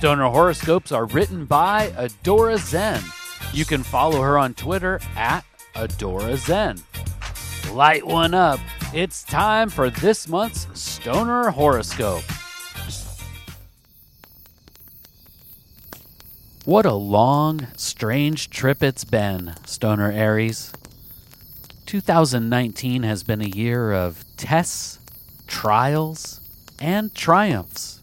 Stoner horoscopes are written by Adora Zen. You can follow her on Twitter at Adora Zen. Light one up. It's time for this month's Stoner horoscope. What a long, strange trip it's been, Stoner Aries. 2019 has been a year of tests, trials, and triumphs.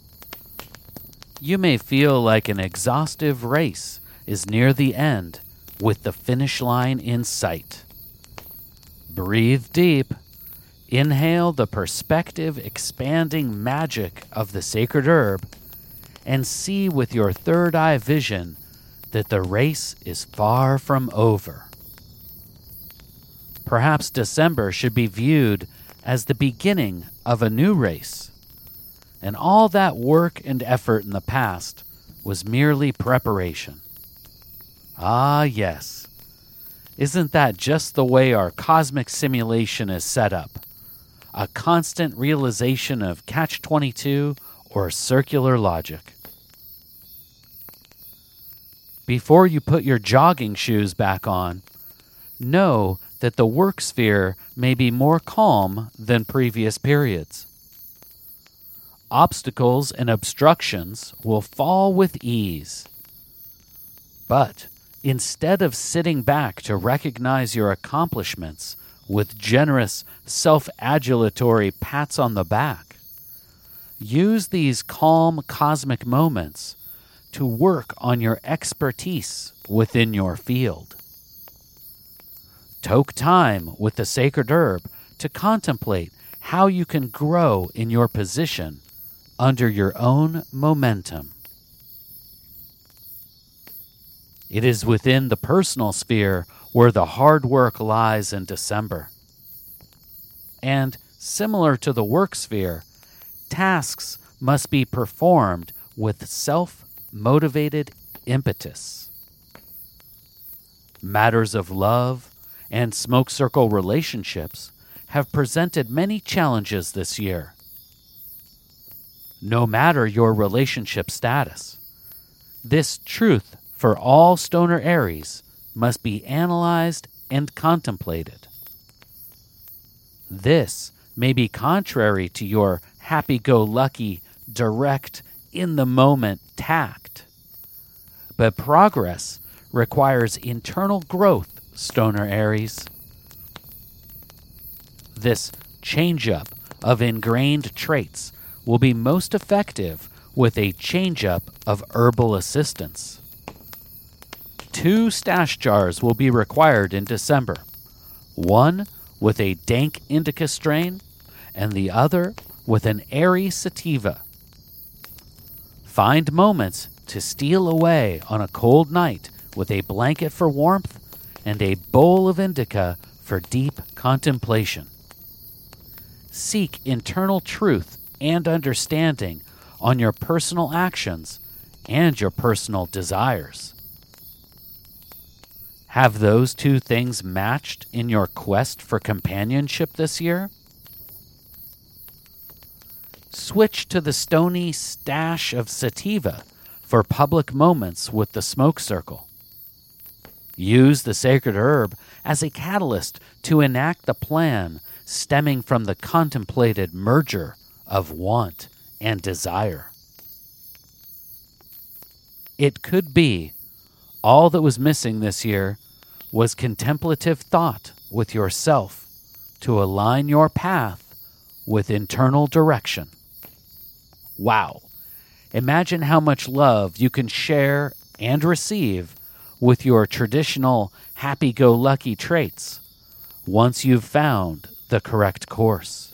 You may feel like an exhaustive race is near the end with the finish line in sight. Breathe deep. Inhale the perspective expanding magic of the sacred herb and see with your third eye vision that the race is far from over. Perhaps December should be viewed as the beginning of a new race, and all that work and effort in the past was merely preparation. Ah, yes. Isn't that just the way our cosmic simulation is set up? A constant realization of catch 22 or circular logic. Before you put your jogging shoes back on, know that the work sphere may be more calm than previous periods. Obstacles and obstructions will fall with ease. But instead of sitting back to recognize your accomplishments with generous, self adulatory pats on the back, use these calm cosmic moments to work on your expertise within your field. Toke time with the sacred herb to contemplate how you can grow in your position under your own momentum. It is within the personal sphere where the hard work lies in December. And similar to the work sphere, tasks must be performed with self motivated impetus. Matters of love and smoke circle relationships have presented many challenges this year. No matter your relationship status, this truth for all stoner Aries must be analyzed and contemplated. This may be contrary to your happy go lucky, direct, in the moment tact. But progress requires internal growth, Stoner Aries. This change up of ingrained traits will be most effective with a change up of herbal assistance. Two stash jars will be required in December one with a dank indica strain, and the other with an airy sativa. Find moments to steal away on a cold night with a blanket for warmth and a bowl of indica for deep contemplation. Seek internal truth and understanding on your personal actions and your personal desires. Have those two things matched in your quest for companionship this year? Switch to the stony stash of sativa for public moments with the smoke circle. Use the sacred herb as a catalyst to enact the plan stemming from the contemplated merger of want and desire. It could be all that was missing this year was contemplative thought with yourself to align your path with internal direction. Wow. Imagine how much love you can share and receive with your traditional happy go lucky traits once you've found the correct course.